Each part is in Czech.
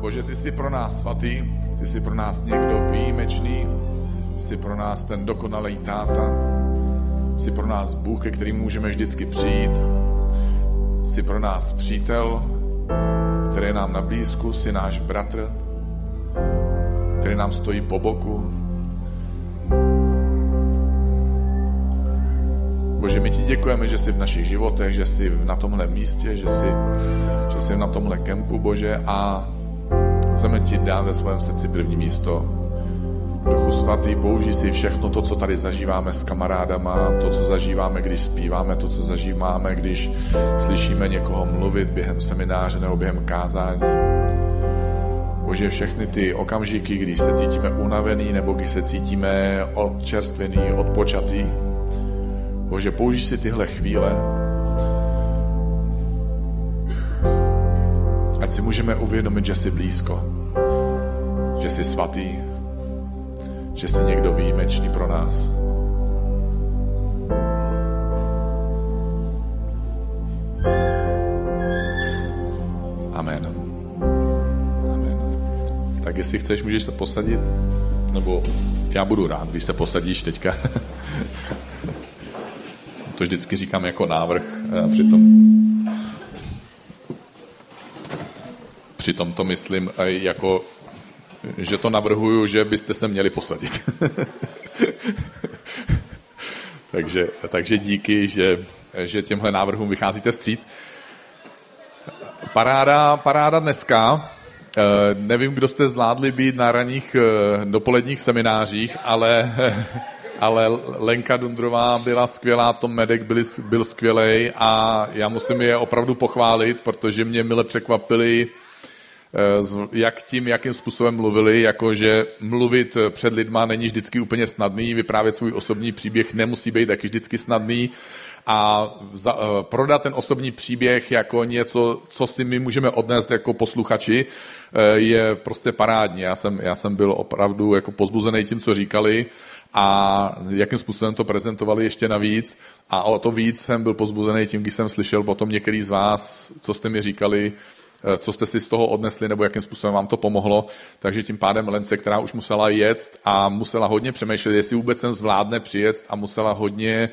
Bože, ty jsi pro nás svatý, ty jsi pro nás někdo výjimečný, jsi pro nás ten dokonalý táta, jsi pro nás Bůh, ke kterým můžeme vždycky přijít, jsi pro nás přítel, který je nám na blízku, jsi náš bratr, který nám stojí po boku. Bože, my ti děkujeme, že jsi v našich životech, že jsi na tomhle místě, že jsi, že jsi na tomhle kempu, Bože, a chceme ti dát ve svém srdci první místo. Duchu svatý, použij si všechno to, co tady zažíváme s kamarádama, to, co zažíváme, když zpíváme, to, co zažíváme, když slyšíme někoho mluvit během semináře nebo během kázání. Bože, všechny ty okamžiky, když se cítíme unavený nebo když se cítíme odčerstvený, odpočatý. Bože, použij si tyhle chvíle, si můžeme uvědomit, že jsi blízko, že jsi svatý, že jsi někdo výjimečný pro nás. Amen. Amen. Tak jestli chceš, můžeš se posadit, nebo já budu rád, když se posadíš teďka. to vždycky říkám jako návrh, a přitom přitom to myslím jako že to navrhuju, že byste se měli posadit. takže, takže díky, že, že těmhle návrhům vycházíte vstříc. Paráda, paráda dneska. Eh, nevím, kdo jste zvládli být na raných eh, dopoledních seminářích, ale, ale Lenka Dundrová byla skvělá, Tom Medek byl, byl skvělý a já musím je opravdu pochválit, protože mě mile překvapili jak tím, jakým způsobem mluvili, jakože mluvit před lidma není vždycky úplně snadný, vyprávět svůj osobní příběh nemusí být taky vždycky snadný a za, uh, prodat ten osobní příběh jako něco, co si my můžeme odnést jako posluchači, je prostě parádní. Já jsem, já jsem byl opravdu jako pozbuzený tím, co říkali a jakým způsobem to prezentovali ještě navíc. A o to víc jsem byl pozbuzený tím, když jsem slyšel potom některý z vás, co jste mi říkali, Eh, co jste si z toho odnesli nebo jakým způsobem vám to pomohlo. Takže tím pádem Lence, která už musela jet a musela hodně přemýšlet, jestli vůbec ten zvládne přijet a musela hodně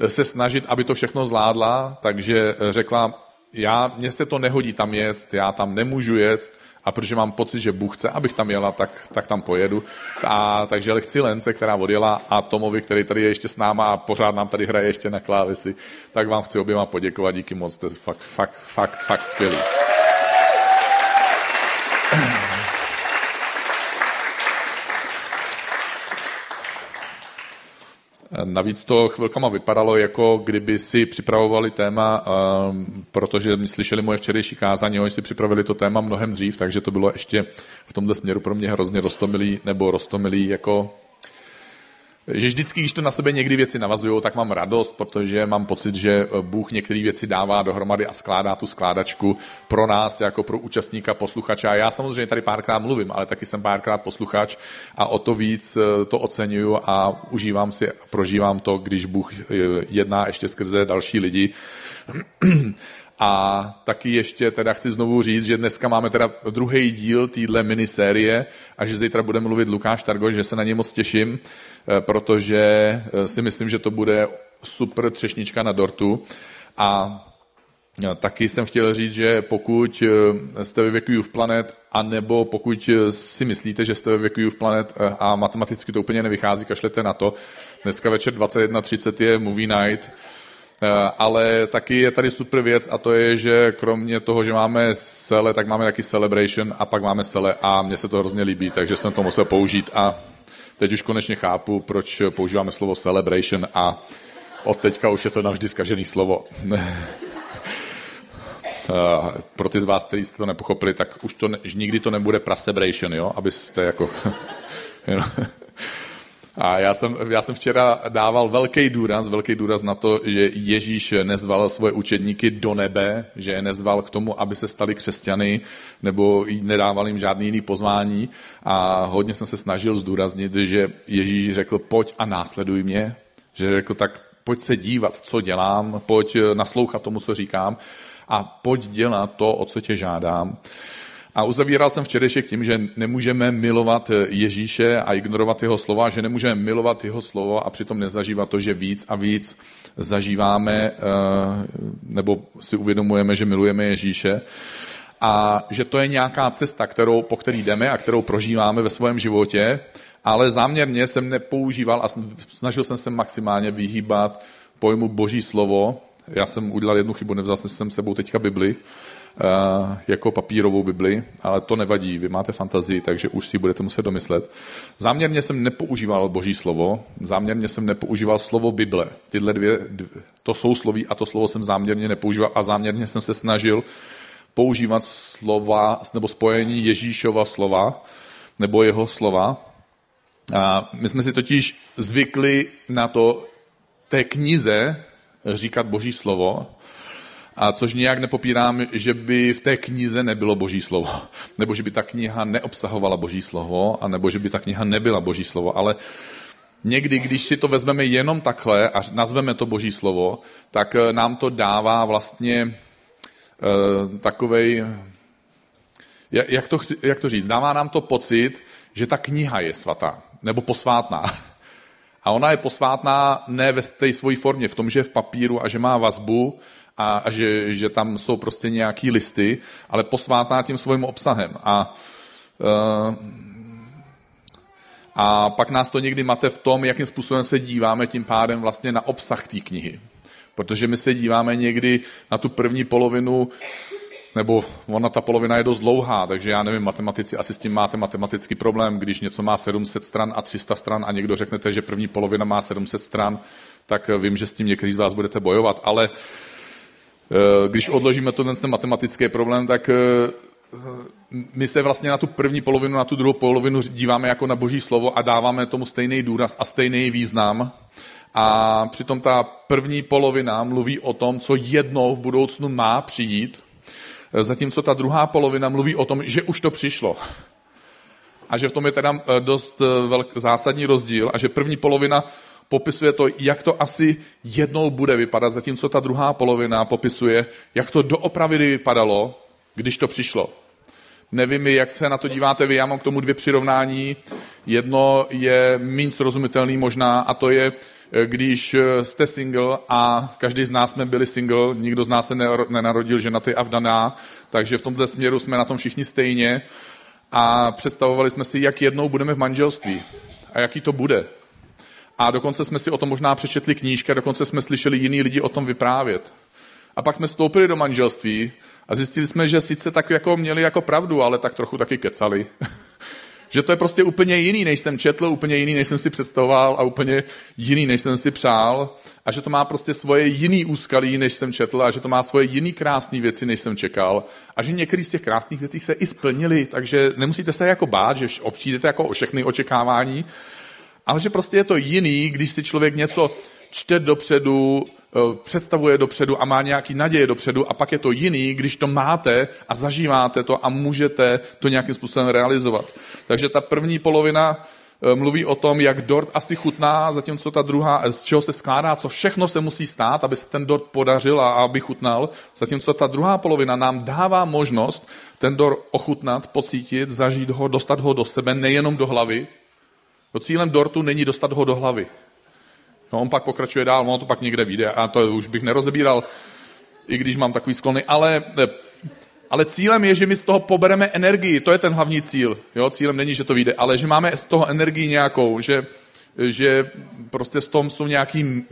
eh, se snažit, aby to všechno zvládla, takže eh, řekla, já, mně se to nehodí tam jet, já tam nemůžu jet, a protože mám pocit, že Bůh chce, abych tam jela, tak, tak tam pojedu. A, takže chci Lence, která odjela a Tomovi, který tady je ještě s náma a pořád nám tady hraje ještě na klávesi, tak vám chci oběma poděkovat, díky moc, to je fakt, fakt, fakt, fakt skvělý. Navíc to chvilkama vypadalo, jako kdyby si připravovali téma, protože slyšeli moje včerejší kázání, oni si připravili to téma mnohem dřív, takže to bylo ještě v tomhle směru pro mě hrozně rostomilý, nebo rostomilý jako že vždycky, když to na sebe někdy věci navazují, tak mám radost, protože mám pocit, že Bůh některé věci dává dohromady a skládá tu skládačku pro nás, jako pro účastníka, posluchače. A já samozřejmě tady párkrát mluvím, ale taky jsem párkrát posluchač a o to víc eh, to oceňuju a užívám si, prožívám to, když Bůh eh, jedná ještě skrze další lidi. A taky ještě teda chci znovu říct, že dneska máme teda druhý díl téhle minisérie a že zítra bude mluvit Lukáš Targoš, že se na něj moc těším, eh, protože eh, si myslím, že to bude super třešnička na dortu. A eh, Taky jsem chtěl říct, že pokud jste ve věku Youth Planet, anebo pokud si myslíte, že jste ve věku Youth Planet a matematicky to úplně nevychází, kašlete na to. Dneska večer 21.30 je Movie Night, ale taky je tady super věc a to je, že kromě toho, že máme sele, tak máme taky celebration a pak máme sele a mně se to hrozně líbí, takže jsem to musel použít a teď už konečně chápu, proč používáme slovo celebration a od teďka už je to navždy zkažený slovo. Eh, pro ty z vás, kteří jste to nepochopili, tak už to nikdy to nebude prasebration, jo? abyste jako... A já jsem, já jsem včera dával velký důraz, velký důraz na to, že Ježíš nezval svoje učedníky do nebe, že je nezval k tomu, aby se stali křesťany, nebo nedával jim žádný jiný pozvání. A hodně jsem se snažil zdůraznit, že Ježíš řekl, pojď a následuj mě. Že řekl, tak pojď se dívat, co dělám, pojď naslouchat tomu, co říkám a pojď dělat to, o co tě žádám. A uzavíral jsem včerejšek tím, že nemůžeme milovat Ježíše a ignorovat jeho slova, že nemůžeme milovat jeho slovo a přitom nezažívat to, že víc a víc zažíváme nebo si uvědomujeme, že milujeme Ježíše. A že to je nějaká cesta, kterou, po který jdeme a kterou prožíváme ve svém životě, ale záměrně jsem nepoužíval a snažil jsem se maximálně vyhýbat pojmu boží slovo. Já jsem udělal jednu chybu, nevzal jsem s sebou teďka Bibli, jako papírovou Bibli, ale to nevadí, vy máte fantazii, takže už si budete muset domyslet. Záměrně jsem nepoužíval boží slovo, záměrně jsem nepoužíval slovo Bible. Tyhle dvě, to jsou sloví a to slovo jsem záměrně nepoužíval a záměrně jsem se snažil používat slova nebo spojení Ježíšova slova nebo jeho slova. A my jsme si totiž zvykli na to té knize říkat Boží slovo, a což nějak nepopírám, že by v té knize nebylo Boží slovo, nebo že by ta kniha neobsahovala Boží slovo, a nebo že by ta kniha nebyla Boží slovo, ale někdy, když si to vezmeme jenom takhle a nazveme to Boží slovo, tak nám to dává vlastně Eh, takovej, jak to, jak to říct, dává nám to pocit, že ta kniha je svatá, nebo posvátná. A ona je posvátná ne ve té svojí formě, v tom, že je v papíru a že má vazbu a, a že, že tam jsou prostě nějaký listy, ale posvátná tím svým obsahem. A, uh, a pak nás to někdy mate v tom, jakým způsobem se díváme tím pádem vlastně na obsah té knihy. Protože my se díváme někdy na tu první polovinu, nebo ona ta polovina je dost dlouhá, takže já nevím, matematici, asi s tím máte matematický problém, když něco má 700 stran a 300 stran a někdo řeknete, že první polovina má 700 stran, tak vím, že s tím někteří z vás budete bojovat, ale eh, když odložíme to ten matematický problém, tak eh, my se vlastně na tu první polovinu, na tu druhou polovinu díváme jako na boží slovo a dáváme tomu stejný důraz a stejný význam. A přitom ta první polovina mluví o tom, co jednou v budoucnu má přijít, zatímco ta druhá polovina mluví o tom, že už to přišlo. A že v tom je teda eh, dost eh, velk, zásadní rozdíl a že první polovina popisuje to, jak to asi jednou bude vypadat, zatímco ta druhá polovina popisuje, jak to doopravdy vypadalo, když to přišlo. Nevím, jak se na to díváte vy, já mám k tomu dvě přirovnání. Jedno je méně srozumitelný možná a to je, když jste single a každý z nás jsme byli single, nikdo z nás se nenarodil ženatý a vdaná, takže v tomto směru jsme na tom všichni stejně a představovali jsme si, jak jednou budeme v manželství a jaký to bude. A dokonce jsme si o tom možná přečetli knížky, dokonce jsme slyšeli jiný lidi o tom vyprávět. A pak jsme vstoupili do manželství a zjistili jsme, že sice tak jako měli jako pravdu, ale tak trochu taky kecali. že to je prostě úplně jiný, než jsem četl, úplně jiný, než jsem si představoval a úplně jiný, než jsem si přál a že to má prostě svoje jiný úskalí, než jsem četl a že to má svoje jiný krásné věci, než jsem čekal a že některé z těch krásných věcí se i splnily, takže nemusíte se jako bát, že přijdete jako o všechny očekávání, ale že prostě je to jiný, když si člověk něco čte dopředu, Eh, představuje dopředu a má nějaký naděje dopředu a pak je to jiný, když to máte a zažíváte to a můžete to nějakým způsobem realizovat. Takže ta první polovina eh, mluví o tom, jak dort asi chutná, zatímco ta druhá, eh, z čeho se skládá, co všechno se musí stát, aby se ten dort podařil a aby chutnal, zatímco ta druhá polovina nám dává možnost ten dort ochutnat, pocítit, zažít ho, dostat ho do sebe, nejenom do hlavy. To cílem dortu není dostat ho do hlavy. No, on pak pokračuje dál, ono to pak někde vyjde a to už bych nerozebíral, i když mám takový sklony, ale, eh, ale cílem je, že my z toho pobereme energii, to je ten hlavní cíl. Jo? Cílem není, že to vyjde, ale že máme z toho energii nějakou, že, že prostě z tom jsou nějaký,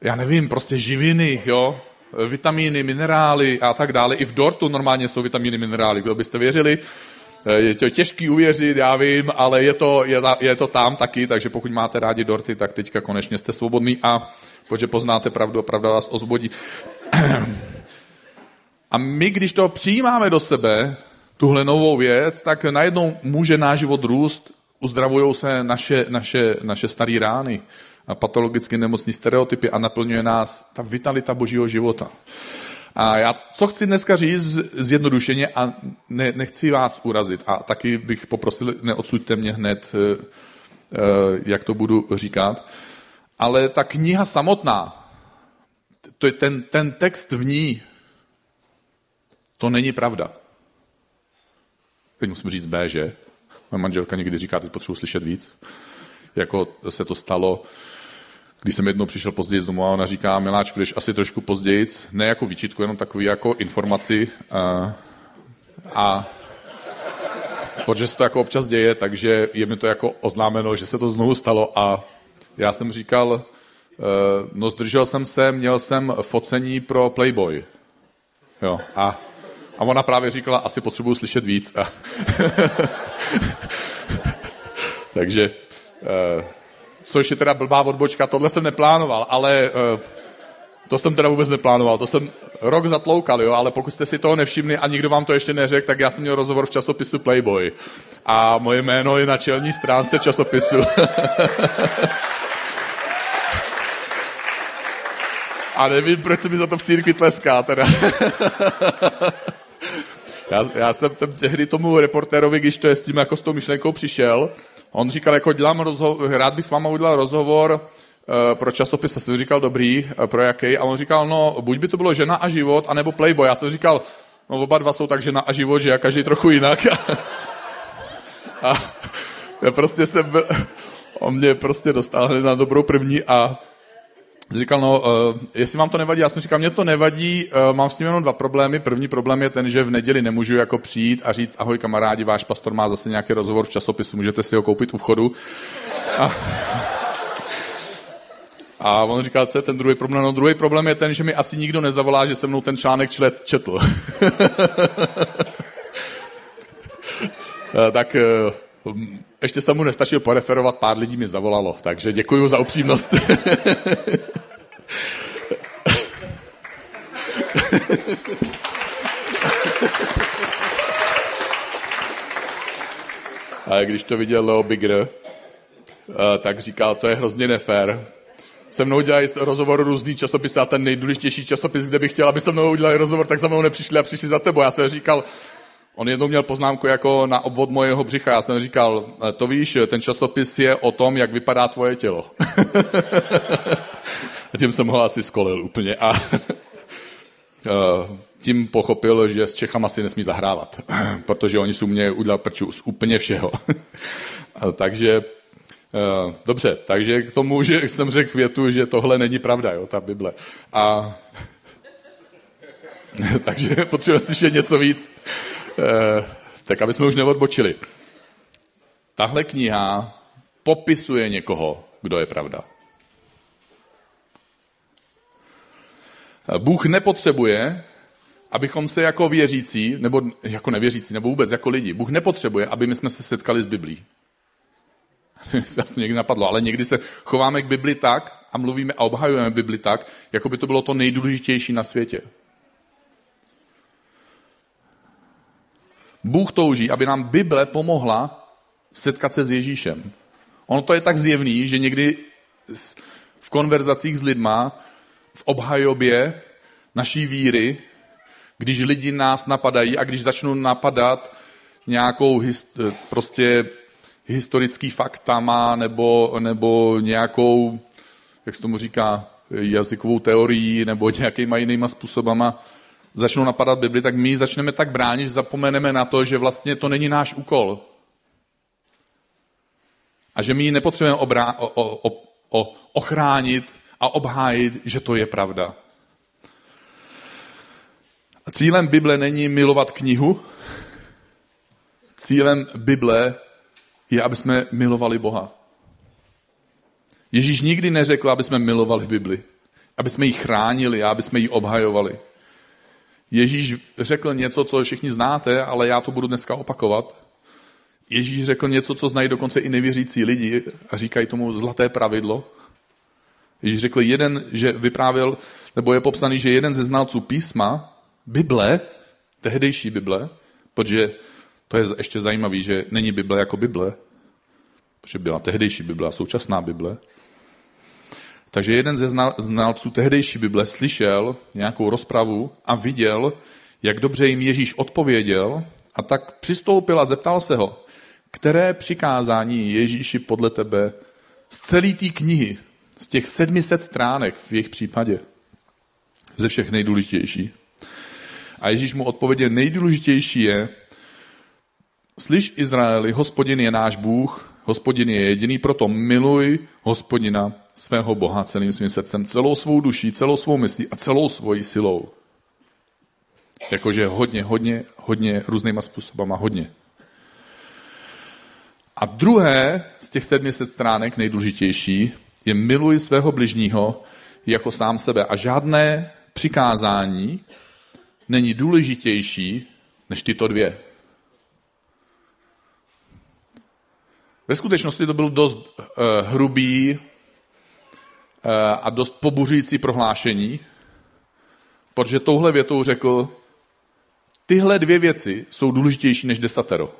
já nevím, prostě živiny, jo? vitamíny, minerály a tak dále. I v dortu normálně jsou vitamíny, minerály, kdo byste věřili, je to těžký uvěřit, já vím, ale je to, je, je to tam taky, takže pokud máte rádi dorty, tak teďka konečně jste svobodný a protože poznáte pravdu a pravda vás ozbudí. A my, když to přijímáme do sebe, tuhle novou věc, tak najednou může náš život růst, uzdravují se naše, naše, naše staré rány a patologicky nemocní stereotypy a naplňuje nás ta vitalita božího života. A já, co chci dneska říct zjednodušeně a ne, nechci vás urazit a taky bych poprosil, neodsuďte mě hned, eh, eh, jak to budu říkat, ale ta kniha samotná, to je ten, ten text v ní, to není pravda. teď musím říct B, že? Moje manželka někdy říká, teď potřebuji slyšet víc. Jako se to stalo, když jsem jednou přišel později z domu a ona říká, miláčku, jdeš asi trošku později, ne jako výčitku, jenom takový jako informaci. A, a protože se to jako občas děje, takže je mi to jako oznámeno, že se to znovu stalo a já jsem říkal, eh, no zdržel jsem se, měl jsem focení pro Playboy. Jo, a, a ona právě říkala, asi potřebuju slyšet víc. A takže eh, což je teda blbá odbočka, tohle jsem neplánoval, ale uh, to jsem teda vůbec neplánoval, to jsem rok zatloukal, jo, ale pokud jste si toho nevšimli a nikdo vám to ještě neřekl, tak já jsem měl rozhovor v časopisu Playboy a moje jméno je na čelní stránce časopisu. a nevím, proč se mi za to v církvi tleská, teda. já, já jsem tehdy tomu reportérovi, když to je s tím jako s tou myšlenkou přišel, On říkal, jako dělám rozhovor, rád bych s váma udělal rozhovor uh, pro časopis, já jsem říkal, dobrý, uh, pro jaký? A on říkal, no, buď by to bylo žena a život, anebo Playboy. Já jsem říkal, no, oba dva jsou tak žena a život, že já každý trochu jinak. a já prostě jsem, on mě prostě dostal na dobrou první a Říkal, no, uh, jestli vám to nevadí, já jsem říkal, mě to nevadí, uh, mám s tím jenom dva problémy. První problém je ten, že v neděli nemůžu jako přijít a říct, ahoj kamarádi, váš pastor má zase nějaký rozhovor v časopisu, můžete si ho koupit u vchodu. A, a on říkal, co je ten druhý problém? No druhý problém je ten, že mi asi nikdo nezavolá, že se mnou ten článek člet, četl. tak uh, ještě se mu nestačil poreferovat, pár lidí mi zavolalo, takže děkuji za upřímnost. A když to viděl Leo Bigger, eh, tak říkal, to je hrozně nefér. Se mnou dělají rozhovor různý časopisy a ten nejdůležitější časopis, kde bych chtěl, aby se mnou udělali rozhovor, tak za mnou nepřišli a přišli za tebou. Já jsem říkal, On jednou měl poznámku jako na obvod mojeho břicha. Já jsem říkal, e, to víš, ten časopis je o tom, jak vypadá tvoje tělo. a tím jsem ho asi skolil úplně. A e, tím pochopil, že s Čechama si nesmí zahrávat, protože oni jsou mě udělal prču z úplně všeho. takže e, dobře, takže k tomu, že jsem řekl větu, že tohle není pravda, jo, ta Bible. A takže potřebuje slyšet něco víc. Eh, tak aby jsme už neodbočili. Tahle kniha popisuje někoho, kdo je pravda. Bůh nepotřebuje, abychom se jako věřící, nebo jako nevěřící, nebo vůbec jako lidi, Bůh nepotřebuje, aby my jsme se setkali s Biblí. se to někdy napadlo, ale někdy se chováme k Bibli tak a mluvíme a obhajujeme Bibli tak, jako by to bylo to nejdůležitější na světě. Bůh touží, aby nám Bible pomohla setkat se s Ježíšem. Ono to je tak zjevný, že někdy v konverzacích s lidma, v obhajobě naší víry, když lidi nás napadají a když začnou napadat nějakou hist, prostě historický faktama nebo, nebo nějakou, jak se tomu říká, jazykovou teorií nebo nějakýma jinýma způsobama, začnou napadat Bibli, tak my začneme tak bránit, že zapomeneme na to, že vlastně to není náš úkol. A že my ji nepotřebujeme obrá- o, o, o, o, ochránit a obhájit, že to je pravda. Cílem Bible není milovat knihu. Cílem Bible je, aby jsme milovali Boha. Ježíš nikdy neřekl, aby jsme milovali Bibli. Aby jsme ji chránili a aby jsme ji obhajovali. Ježíš řekl něco, co všichni znáte, ale já to budu dneska opakovat. Ježíš řekl něco, co znají dokonce i nevěřící lidi a říkají tomu zlaté pravidlo. Ježíš řekl jeden, že vyprávěl, nebo je popsaný, že jeden ze znalců písma, Bible, tehdejší Bible, protože to je ještě zajímavé, že není Bible jako Bible, protože byla tehdejší Bible a současná Bible, takže jeden ze znalců tehdejší Bible slyšel nějakou rozpravu a viděl, jak dobře jim Ježíš odpověděl a tak přistoupil a zeptal se ho, které přikázání Ježíši podle tebe z celé té knihy, z těch 700 stránek v jejich případě, ze všech nejdůležitější. A Ježíš mu odpověděl, nejdůležitější je Slyš Izraeli, hospodin je náš Bůh, hospodin je jediný, proto miluj hospodina svého Boha celým svým srdcem, celou svou duší, celou svou myslí a celou svojí silou. Jakože hodně, hodně, hodně různýma způsobama, hodně. A druhé z těch 700 stránek, nejdůležitější, je miluj svého bližního jako sám sebe. A žádné přikázání není důležitější než tyto dvě. Ve skutečnosti to byl dost uh, hrubý uh, a dost pobuřující prohlášení, protože touhle větou řekl, tyhle dvě věci jsou důležitější než desatero.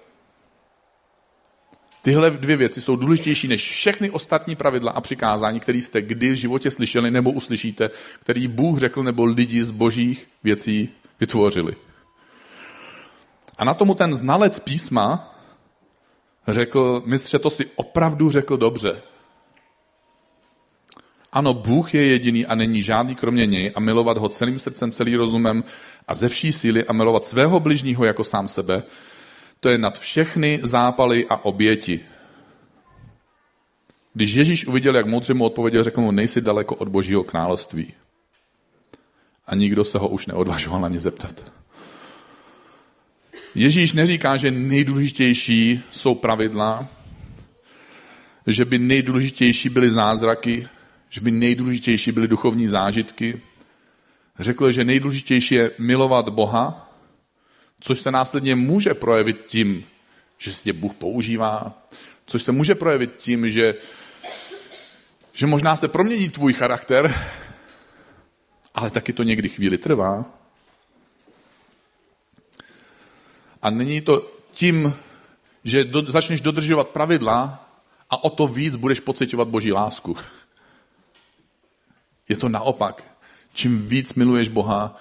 Tyhle dvě věci jsou důležitější než všechny ostatní pravidla a přikázání, které jste kdy v životě slyšeli nebo uslyšíte, který Bůh řekl nebo lidi z božích věcí vytvořili. A na tomu ten znalec písma řekl, mistře, to si opravdu řekl dobře. Ano, Bůh je jediný a není žádný kromě něj a milovat ho celým srdcem, celý rozumem a ze vší síly a milovat svého bližního jako sám sebe, to je nad všechny zápaly a oběti. Když Ježíš uviděl, jak moudře mu odpověděl, řekl mu, nejsi daleko od božího království. A nikdo se ho už neodvažoval ani zeptat. Ježíš neříká, že nejdůležitější jsou pravidla, že by nejdůležitější byly zázraky, že by nejdůležitější byly duchovní zážitky. Řekl, že nejdůležitější je milovat Boha, což se následně může projevit tím, že si tě Bůh používá, což se může projevit tím, že, že možná se promění tvůj charakter, ale taky to někdy chvíli trvá. A není to tím, že do, začneš dodržovat pravidla a o to víc budeš pocitovat Boží lásku. Je to naopak. Čím víc miluješ Boha,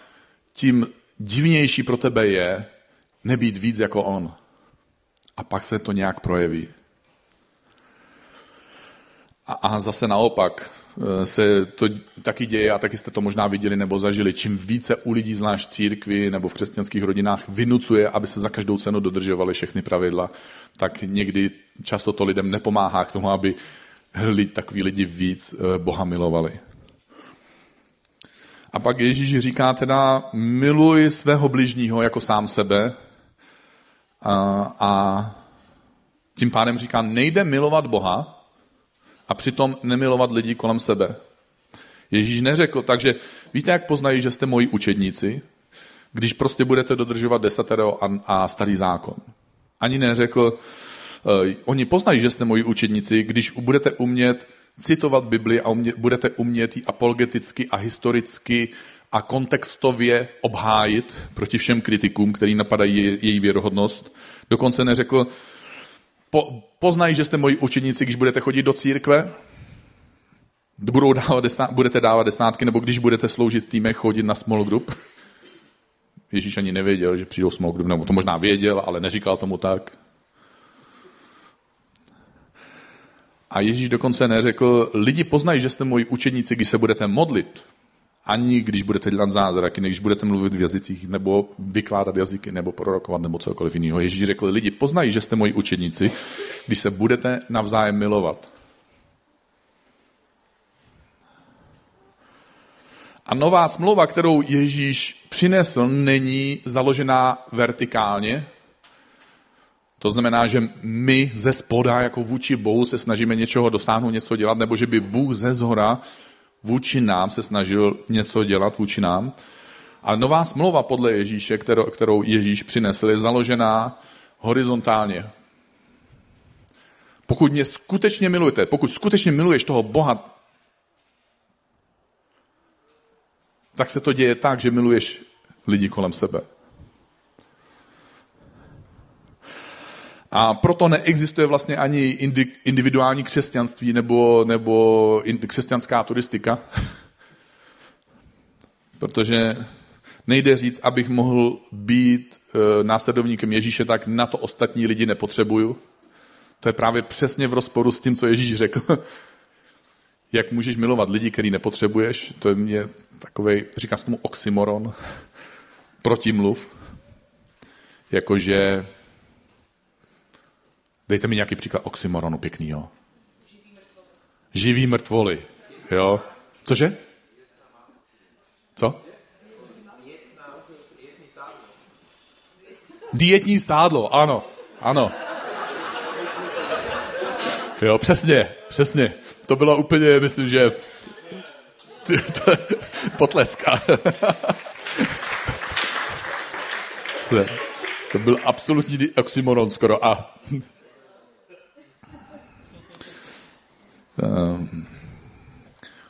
tím divnější pro tebe je nebýt víc jako On. A pak se to nějak projeví. A, a zase naopak se to taky děje, a taky jste to možná viděli nebo zažili, čím více u lidí, zvlášť církvi nebo v křesťanských rodinách, vynucuje, aby se za každou cenu dodržovali všechny pravidla, tak někdy často to lidem nepomáhá k tomu, aby takový lidi víc eh, Boha milovali. A pak Ježíš říká teda, miluj svého bližního jako sám sebe. A, a tím pádem říká, nejde milovat Boha a přitom nemilovat lidi kolem sebe. Ježíš neřekl, takže víte, jak poznají, že jste moji učedníci, když prostě budete dodržovat desatero a, a starý zákon. Ani neřekl, uh, oni poznají, že jste moji učedníci, když budete umět citovat Bibli a umě, budete umět ji apologeticky a historicky a kontextově obhájit proti všem kritikům, který napadají je, její věrohodnost. Dokonce neřekl, po, poznají, že jste moji učeníci, když budete chodit do církve, budou dávat desát, budete dávat desátky, nebo když budete sloužit v chodit na small group. Ježíš ani nevěděl, že přijdou small group, nebo to možná věděl, ale neříkal tomu tak. A Ježíš dokonce neřekl, lidi poznají, že jste moji učeníci, když se budete modlit. Ani když budete dělat zázraky, když budete mluvit v jazycích, nebo vykládat jazyky, nebo prorokovat, nebo cokoliv jiného. Ježíš řekl, lidi poznají, že jste moji učeníci, když se budete navzájem milovat. A nová smlouva, kterou Ježíš přinesl, není založená vertikálně, to znamená, že my ze spoda jako vůči Bohu se snažíme něčeho dosáhnout, něco dělat, nebo že by Bůh ze zhora vůči nám se snažil něco dělat vůči nám. A nová smlouva podle Ježíše, kterou, Ježíš přinesl, je založená horizontálně. Pokud mě skutečně milujete, pokud skutečně miluješ toho Boha, tak se to děje tak, že miluješ lidi kolem sebe. A proto neexistuje vlastně ani individuální křesťanství nebo, nebo křesťanská turistika. Protože nejde říct, abych mohl být e, následovníkem Ježíše, tak na to ostatní lidi nepotřebuju. To je právě přesně v rozporu s tím, co Ježíš řekl. Jak můžeš milovat lidi, který nepotřebuješ? To je mě takový, říká se tomu oxymoron, protimluv. Jakože Dejte mi nějaký příklad oxymoronu pěknýho. Živý mrtvoli. Jo? Cože? Co? Dietní sádlo, ano, ano. Jo, přesně, přesně. To bylo úplně, myslím, že potleska. to byl absolutní oxymoron skoro. A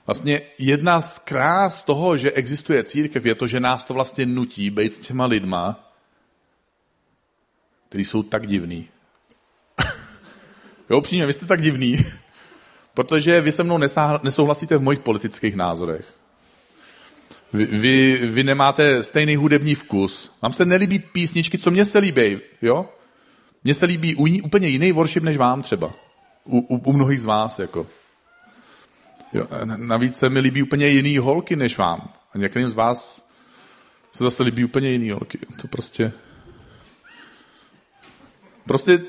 Vlastně jedna z krás toho, že existuje církev, je to, že nás to vlastně nutí být s těma lidma, kteří jsou tak divný. jo, upřímně, vy jste tak divný, protože vy se mnou nesouhlasíte v mojich politických názorech. Vy, vy, vy nemáte stejný hudební vkus. Vám se nelíbí písničky, co mně se líbí, jo? Mně se líbí úplně jiný worship než vám třeba. U, u, u mnohých z vás, jako. Jo, navíc se mi líbí úplně jiný holky než vám. A některým z vás se zase líbí úplně jiný holky. To prostě... Prostě...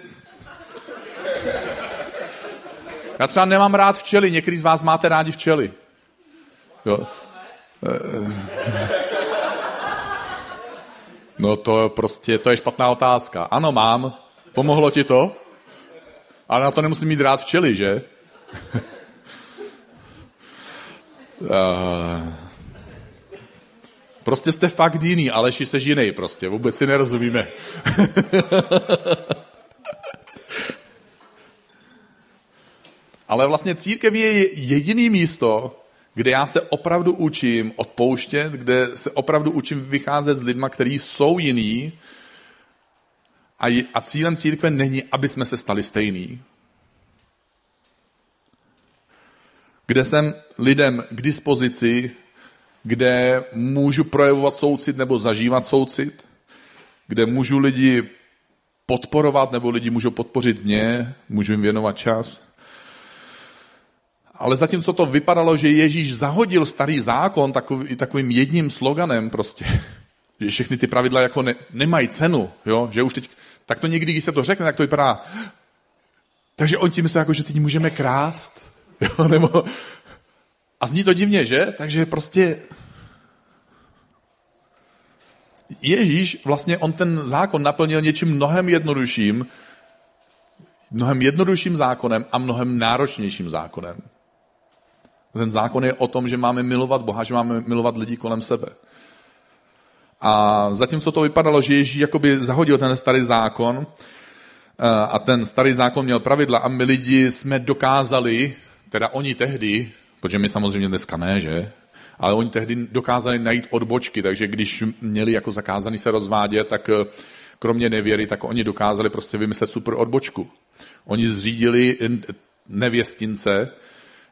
Já třeba nemám rád včely, některý z vás máte rádi včely. Jo. No to prostě, to je špatná otázka. Ano, mám. Pomohlo ti to? Ale na to nemusím mít rád včely, že? Uh, prostě jste fakt jiný, ale jsi jiný prostě, vůbec si nerozumíme. ale vlastně církev je jediný místo, kde já se opravdu učím odpouštět, kde se opravdu učím vycházet s lidma, kteří jsou jiný a, a cílem církve není, aby jsme se stali stejný. kde jsem lidem k dispozici, kde můžu projevovat soucit nebo zažívat soucit, kde můžu lidi podporovat nebo lidi můžou podpořit mě, můžu jim věnovat čas. Ale zatímco to vypadalo, že Ježíš zahodil starý zákon takový, takovým jedním sloganem prostě, že všechny ty pravidla jako ne, nemají cenu, jo? že už teď, tak to někdy, když se to řekne, tak to vypadá, takže on tím myslí, jako, že teď můžeme krást, Jo, nebo... A zní to divně, že? Takže prostě Ježíš vlastně on ten zákon naplnil něčím mnohem jednodušším, mnohem jednodušším zákonem a mnohem náročnějším zákonem. Ten zákon je o tom, že máme milovat Boha, že máme milovat lidi kolem sebe. A zatímco to vypadalo, že Ježíš jakoby zahodil ten starý zákon eh, a ten starý zákon měl pravidla a my lidi jsme dokázali teda oni tehdy, protože my samozřejmě dneska ne, že? Ale oni tehdy dokázali najít odbočky, takže když měli jako zakázaný se rozvádět, tak eh, kromě nevěry, tak oni dokázali prostě vymyslet super odbočku. Oni zřídili nevěstince,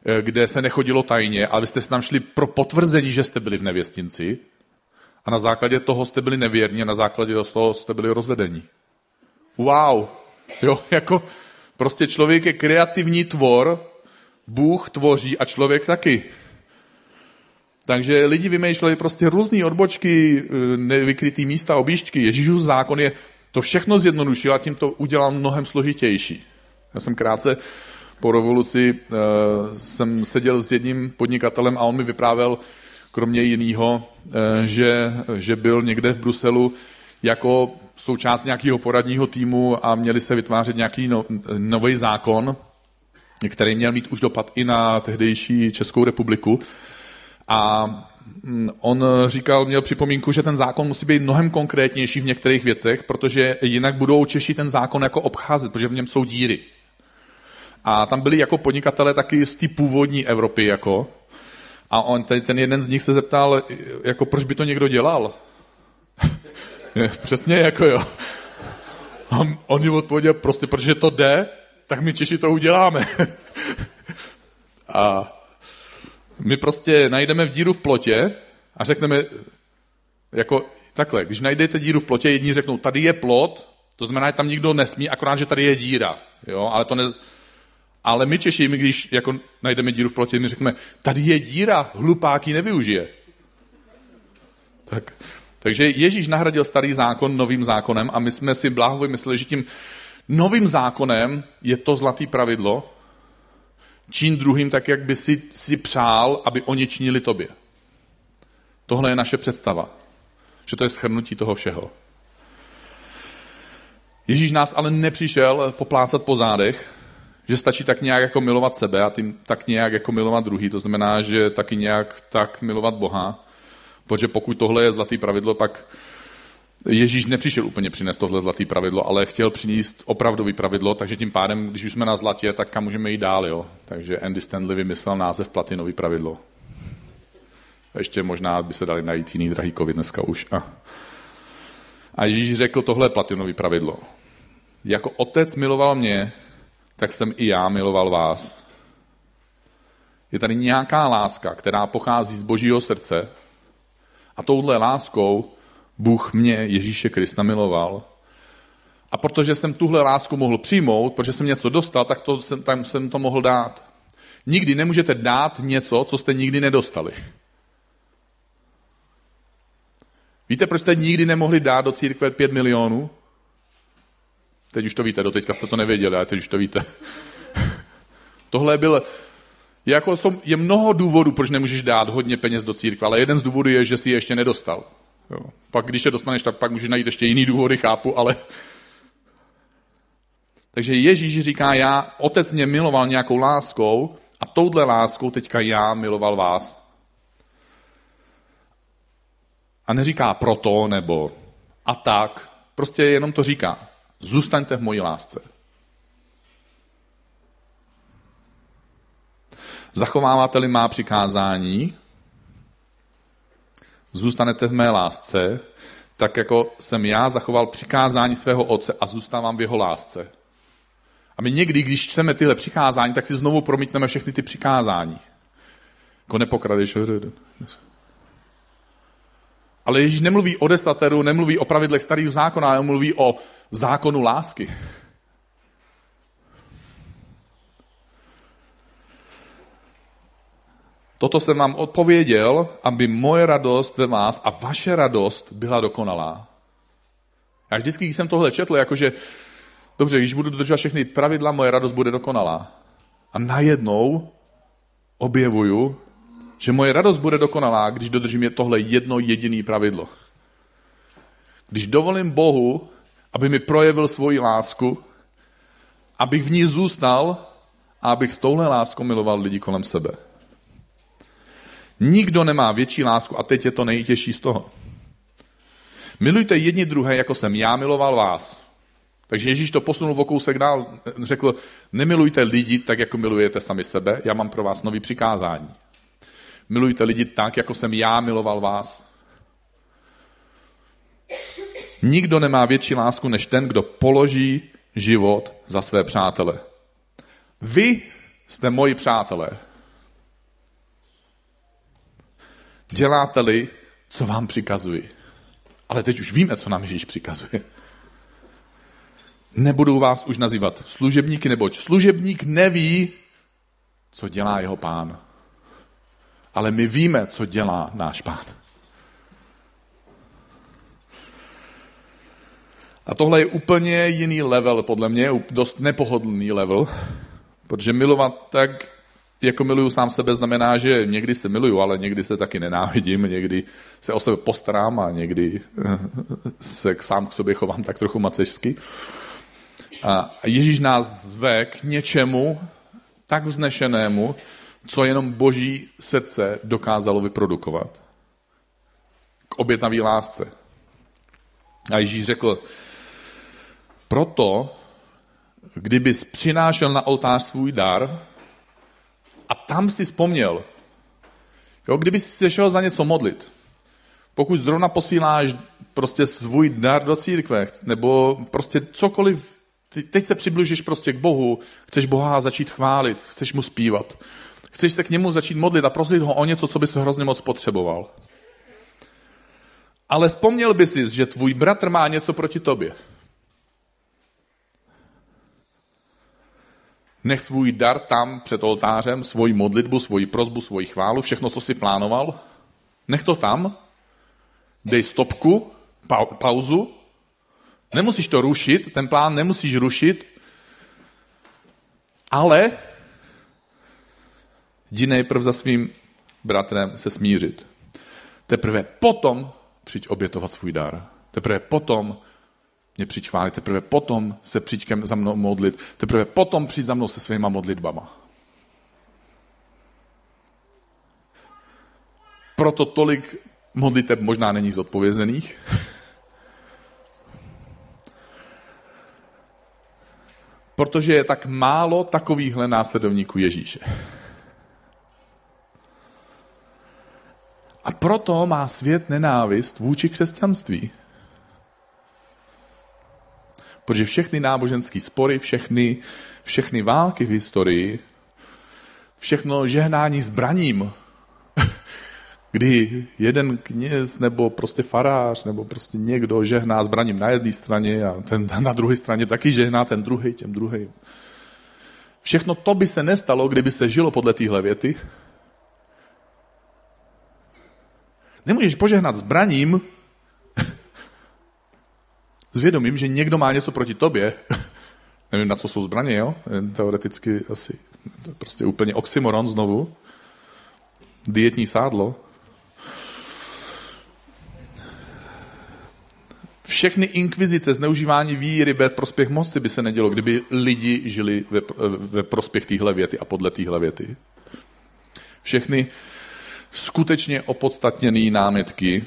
eh, kde se nechodilo tajně, ale vy jste se tam šli pro potvrzení, že jste byli v nevěstinci a na základě toho jste byli nevěrní a na základě toho jste byli rozvedení. Wow! Jo, jako prostě člověk je kreativní tvor, Bůh tvoří a člověk taky. Takže lidi vymýšleli prostě různé odbočky, eh, nevykrytý místa, objížďky. Ježíšův zákon je to všechno zjednodušil a tím to udělal mnohem složitější. Já jsem krátce po revoluci uh, jsem seděl s jedním podnikatelem a on mi vyprávěl, kromě jiného, uh, že, že byl někde v Bruselu jako součást nějakého poradního týmu a měli se vytvářet nějaký no, nový zákon, který měl mít už dopad i na tehdejší Českou republiku. A mm, on říkal, měl připomínku, že ten zákon musí být mnohem konkrétnější v některých věcech, protože jinak budou Češi ten zákon jako obcházet, protože v něm jsou díry. A tam byli jako podnikatele taky z té původní Evropy, jako. A on, ten, ten jeden z nich se zeptal, jako proč by to někdo dělal? Přesně jako jo. A on jim odpověděl, prostě protože to jde, tak my Češi to uděláme. a my prostě najdeme v díru v plotě a řekneme, jako takhle, když najdete díru v plotě, jedni řeknou, tady je plot, to znamená, že tam nikdo nesmí, akorát, že tady je díra. Jo? Ale, to ne... Ale my Češi, my když jako najdeme díru v plotě, my řekneme, tady je díra, hlupák ji nevyužije. Tak, takže Ježíš nahradil starý zákon novým zákonem a my jsme si bláhově mysleli, že tím Novým zákonem je to zlatý pravidlo, čin druhým tak, jak by si, si přál, aby oni činili tobě. Tohle je naše představa, že to je schrnutí toho všeho. Ježíš nás ale nepřišel poplácat po zádech, že stačí tak nějak jako milovat sebe a tím tak nějak jako milovat druhý. To znamená, že taky nějak tak milovat Boha. Protože pokud tohle je zlatý pravidlo, pak Ježíš nepřišel úplně přinést tohle zlatý pravidlo, ale chtěl přinést opravdový pravidlo, takže tím pádem, když už jsme na zlatě, tak kam můžeme jít dál, jo? Takže Andy Stanley vymyslel název platinový pravidlo. Ještě možná by se dali najít jiný drahý kovy dneska už. A, a Ježíš řekl tohle platinový pravidlo. Jako otec miloval mě, tak jsem i já miloval vás. Je tady nějaká láska, která pochází z božího srdce a touhle láskou Bůh mě, Ježíše Krista, miloval. A protože jsem tuhle lásku mohl přijmout, protože jsem něco dostal, tak to jsem, tam jsem to mohl dát. Nikdy nemůžete dát něco, co jste nikdy nedostali. Víte, proč jste nikdy nemohli dát do církve pět milionů? Teď už to víte, doteďka jste to nevěděli, ale teď už to víte. Tohle byl, jako jsou, je mnoho důvodů, proč nemůžeš dát hodně peněz do církve, ale jeden z důvodů je, že si je ještě nedostal. Jo. Pak, když je dostaneš, tak pak můžeš najít ještě jiný důvody, chápu, ale... Takže Ježíš říká, já, otec mě miloval nějakou láskou a touhle láskou teďka já miloval vás. A neříká proto nebo a tak, prostě jenom to říká. Zůstaňte v mojí lásce. Zachováváte-li má přikázání, zůstanete v mé lásce, tak jako jsem já zachoval přikázání svého otce a zůstávám v jeho lásce. A my někdy, když čteme tyhle přikázání, tak si znovu promítneme všechny ty přikázání. Jako nepokradeš. Ale Ježíš nemluví o desateru, nemluví o pravidlech starého zákona, ale mluví o zákonu lásky. Toto jsem vám odpověděl, aby moje radost ve vás a vaše radost byla dokonalá. Já vždycky, když jsem tohle četl, jakože, dobře, když budu dodržovat všechny pravidla, moje radost bude dokonalá. A najednou objevuju, že moje radost bude dokonalá, když dodržím je tohle jedno jediné pravidlo. Když dovolím Bohu, aby mi projevil svoji lásku, abych v ní zůstal a abych s touhle láskou miloval lidi kolem sebe. Nikdo nemá větší lásku a teď je to nejtěžší z toho. Milujte jedni druhé, jako jsem já miloval vás. Takže Ježíš to posunul o kousek dál, řekl, nemilujte lidi tak, jako milujete sami sebe, já mám pro vás nový přikázání. Milujte lidi tak, jako jsem já miloval vás. Nikdo nemá větší lásku, než ten, kdo položí život za své přátele. Vy jste moji přátelé. Děláte-li, co vám přikazuji. Ale teď už víme, co nám Ježíš přikazuje. Nebudu vás už nazývat služebníky, neboť služebník neví, co dělá jeho pán. Ale my víme, co dělá náš pán. A tohle je úplně jiný level, podle mě, dost nepohodlný level, protože milovat tak, jako miluju sám sebe, znamená, že někdy se miluju, ale někdy se taky nenávidím, někdy se o sebe postarám a někdy se sám k sobě chovám tak trochu macežsky. A Ježíš nás zve k něčemu tak vznešenému, co jenom boží srdce dokázalo vyprodukovat. K obětavý lásce. A Ježíš řekl, proto, kdybys přinášel na oltář svůj dar a tam si vzpomněl, jo, kdyby se šel za něco modlit, pokud zrovna posíláš prostě svůj dar do církve, nebo prostě cokoliv, teď se přibližíš prostě k Bohu, chceš Boha začít chválit, chceš mu zpívat, chceš se k němu začít modlit a prosit ho o něco, co bys hrozně moc potřeboval. Ale vzpomněl by si, že tvůj bratr má něco proti tobě. Nech svůj dar tam před oltářem, svoji modlitbu, svoji prozbu, svoji chválu, všechno, co si plánoval. Nech to tam, dej stopku, pa, pauzu Nemusíš to rušit, ten plán nemusíš rušit, ale jdi nejprv za svým bratrem se smířit. Teprve potom přijď obětovat svůj dar. Teprve potom mě přijď chválit, teprve potom se přijď za mnou modlit, teprve potom přijď za mnou se svýma modlitbama. Proto tolik modliteb možná není zodpovězených. Protože je tak málo takovýchhle následovníků Ježíše. A proto má svět nenávist vůči křesťanství. Protože všechny náboženské spory, všechny, všechny války v historii, všechno žehnání zbraním, kdy jeden kněz nebo prostě farář nebo prostě někdo žehná zbraním na jedné straně a ten na druhé straně taky žehná ten druhý těm druhým. Všechno to by se nestalo, kdyby se žilo podle téhle věty. Nemůžeš požehnat zbraním s vědomím, že někdo má něco proti tobě. Nevím, na co jsou zbraně, jo? Teoreticky asi prostě úplně oxymoron znovu. Dietní sádlo. Všechny inkvizice, zneužívání víry ve prospěch moci by se nedělo, kdyby lidi žili ve, ve prospěch téhle věty a podle téhle věty. Všechny skutečně opodstatněné námitky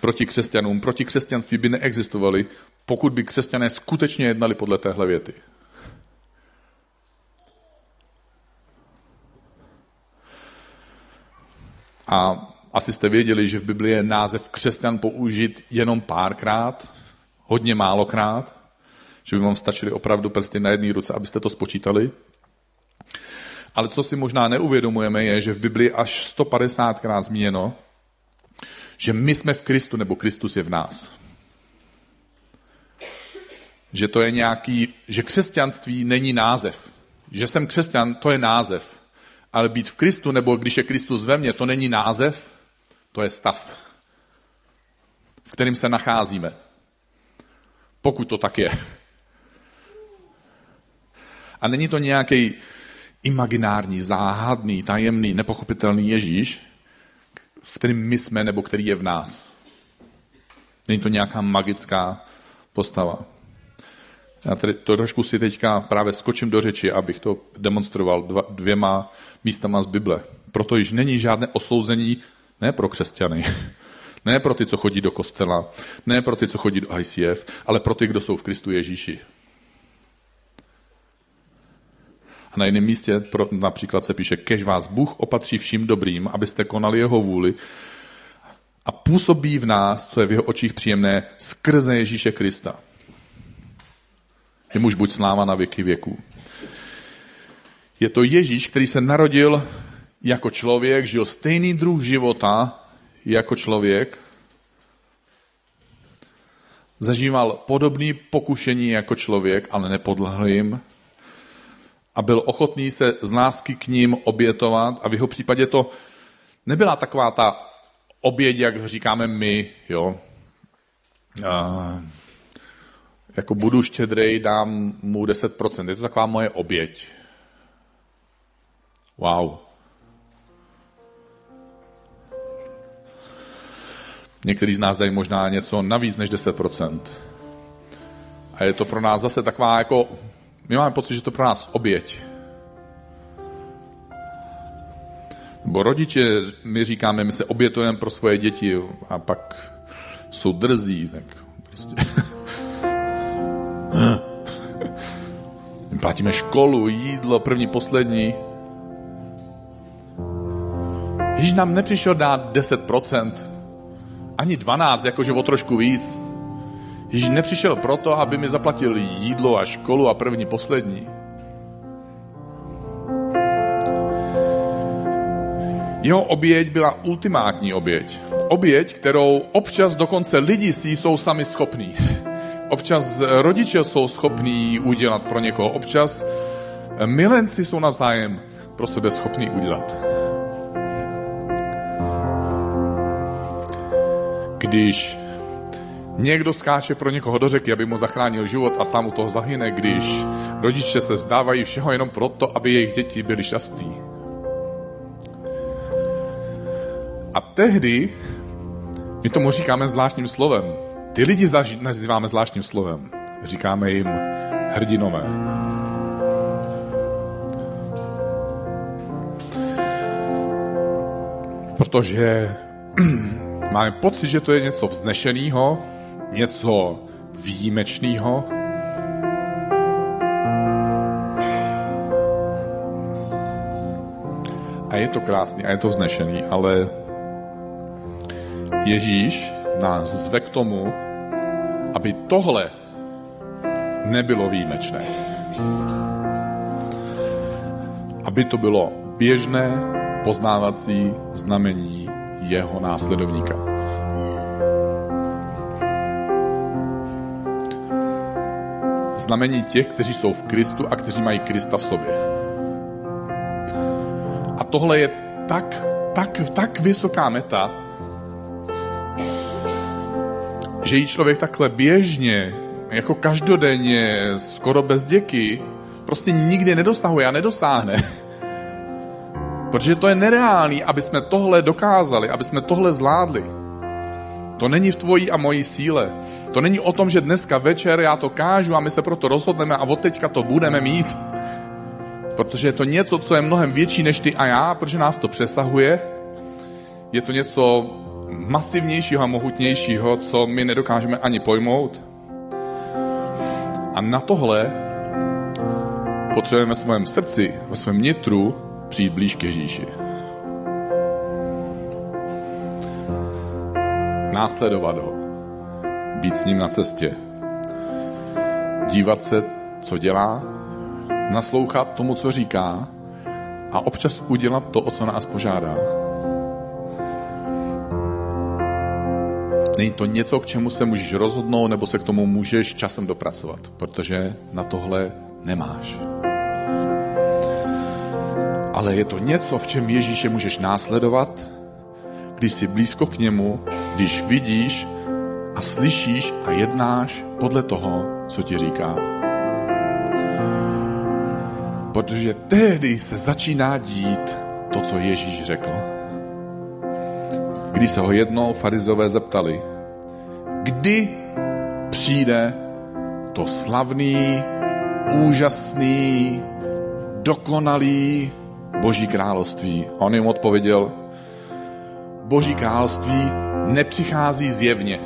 proti křesťanům, proti křesťanství by neexistovaly, pokud by křesťané skutečně jednali podle téhle věty. A asi jste věděli, že v Biblii je název křesťan použit jenom párkrát, hodně málokrát, že by vám stačili opravdu prsty na jedné ruce, abyste to spočítali. Ale co si možná neuvědomujeme, je, že v Biblii až 150krát zmíněno, že my jsme v Kristu, nebo Kristus je v nás. Že to je nějaký, že křesťanství není název. Že jsem křesťan, to je název. Ale být v Kristu, nebo když je Kristus ve mně, to není název, to je stav, v kterým se nacházíme. Pokud to tak je. A není to nějaký imaginární, záhadný, tajemný, nepochopitelný Ježíš, v kterým my jsme nebo který je v nás. Není to nějaká magická postava. Já tady to trošku si teďka právě skočím do řeči, abych to demonstroval dva, dvěma místama z Bible. Proto již není žádné osouzení ne pro křesťany, ne pro ty, co chodí do kostela, ne pro ty, co chodí do ICF, ale pro ty, kdo jsou v Kristu Ježíši. Na jiném místě pro, například se píše, kež vás Bůh opatří vším dobrým, abyste konali jeho vůli a působí v nás, co je v jeho očích příjemné, skrze Ježíše Krista. Jemuž buď sláva na věky věků. Je to Ježíš, který se narodil jako člověk, žil stejný druh života jako člověk, zažíval podobný pokušení jako člověk, ale nepodlehl jim a byl ochotný se z lásky k ním obětovat a v jeho případě to nebyla taková ta oběť, jak říkáme my, jo. A, jako budu štědrej, dám mu 10%. Je to taková moje oběť. Wow. Někteří z nás dají možná něco navíc než 10%. A je to pro nás zase taková jako, my máme pocit, že to pro nás oběť. Bo rodiče, my říkáme, my se obětujeme pro svoje děti a pak jsou drzí, tak prostě... My platíme školu, jídlo, první, poslední. Ježíš nám nepřišel dát 10%, ani 12, jakože o trošku víc. Ježíš nepřišel proto, aby mi zaplatil jídlo a školu a první, poslední. Jeho oběť byla ultimátní oběť. Oběť, kterou občas dokonce lidi si jsou sami schopní. Občas rodiče jsou schopní udělat pro někoho, občas milenci jsou navzájem pro sebe schopní udělat. Když Někdo skáče pro někoho do řeky, aby mu zachránil život a sám u toho zahyne, když rodiče se zdávají všeho jenom proto, aby jejich děti byly šťastní. A tehdy my tomu říkáme zvláštním slovem. Ty lidi nazýváme zvláštním slovem. Říkáme jim hrdinové. Protože máme pocit, že to je něco vznešeného, něco výjimečného. A je to krásný a je to vznešený, ale Ježíš nás zve k tomu, aby tohle nebylo výjimečné. Aby to bylo běžné poznávací znamení jeho následovníka. Znamení těch, kteří jsou v Kristu a kteří mají Krista v sobě. A tohle je tak, tak, tak vysoká meta, že jí člověk takhle běžně, jako každodenně, skoro bez děky, prostě nikdy nedosahuje a nedosáhne. Protože to je nereálný, aby jsme tohle dokázali, aby jsme tohle zvládli. To není v tvojí a mojí síle. To není o tom, že dneska večer já to kážu a my se proto rozhodneme a od teďka to budeme mít. Protože je to něco, co je mnohem větší než ty a já, protože nás to přesahuje. Je to něco masivnějšího a mohutnějšího, co my nedokážeme ani pojmout. A na tohle potřebujeme v svém srdci, ve svém nitru přijít blíž k Ježíši. Následovat ho. Být s ním na cestě. Dívat se, co dělá, naslouchat tomu, co říká a občas udělat to, o co nás požádá. Není to něco, k čemu se můžeš rozhodnout, nebo se k tomu můžeš časem dopracovat, protože na tohle nemáš. Ale je to něco, v čem Ježíše můžeš následovat, když jsi blízko k němu, když vidíš a slyšíš a jednáš podle toho, co ti říká. Protože tehdy se začíná dít to, co Ježíš řekl. Když se ho jednou farizové zeptali, kdy přijde to slavný, úžasný, dokonalý Boží království. On jim odpověděl, Boží království nepřichází zjevně.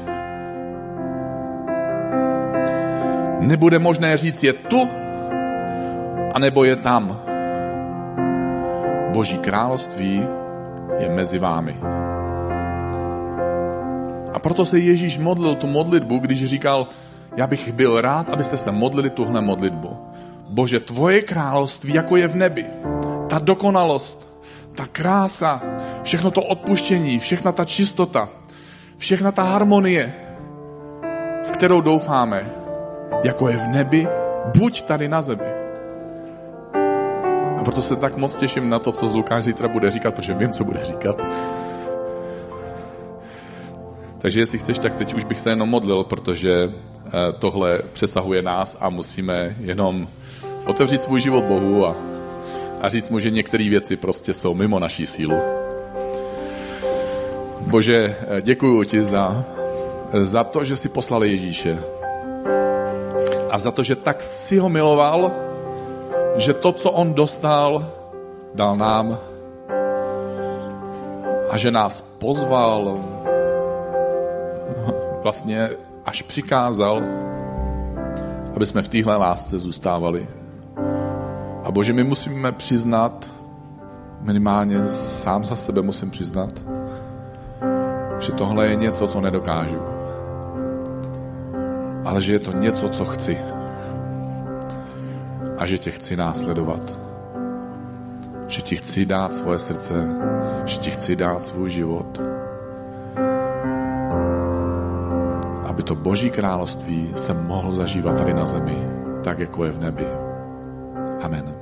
Nebude možné říct, je tu, anebo je tam. Boží království je mezi vámi. A proto se Ježíš modlil tu modlitbu, když říkal, já bych byl rád, abyste se modlili tuhle modlitbu. Bože, tvoje království, jako je v nebi, ta dokonalost, ta krása, všechno to odpuštění, všechna ta čistota, všechna ta harmonie, v kterou doufáme, jako je v nebi, buď tady na zemi. A proto se tak moc těším na to, co Lukáš zítra bude říkat, protože vím, co bude říkat. Takže jestli chceš, tak teď už bych se jenom modlil, protože eh, tohle přesahuje nás a musíme jenom otevřít svůj život Bohu a, a říct mu, že některé věci prostě jsou mimo naší sílu. Bože, děkuji ti za, za to, že jsi poslal Ježíše. A za to, že tak si ho miloval, že to, co on dostal, dal nám a že nás pozval vlastně až přikázal, aby jsme v téhle lásce zůstávali. A Bože, my musíme přiznat, minimálně sám za sebe musím přiznat, že tohle je něco, co nedokážu. Ale že je to něco, co chci. A že tě chci následovat. Že ti chci dát svoje srdce, že ti chci dát svůj život. aby to Boží království se mohl zažívat tady na zemi, tak jako je v nebi. Amen.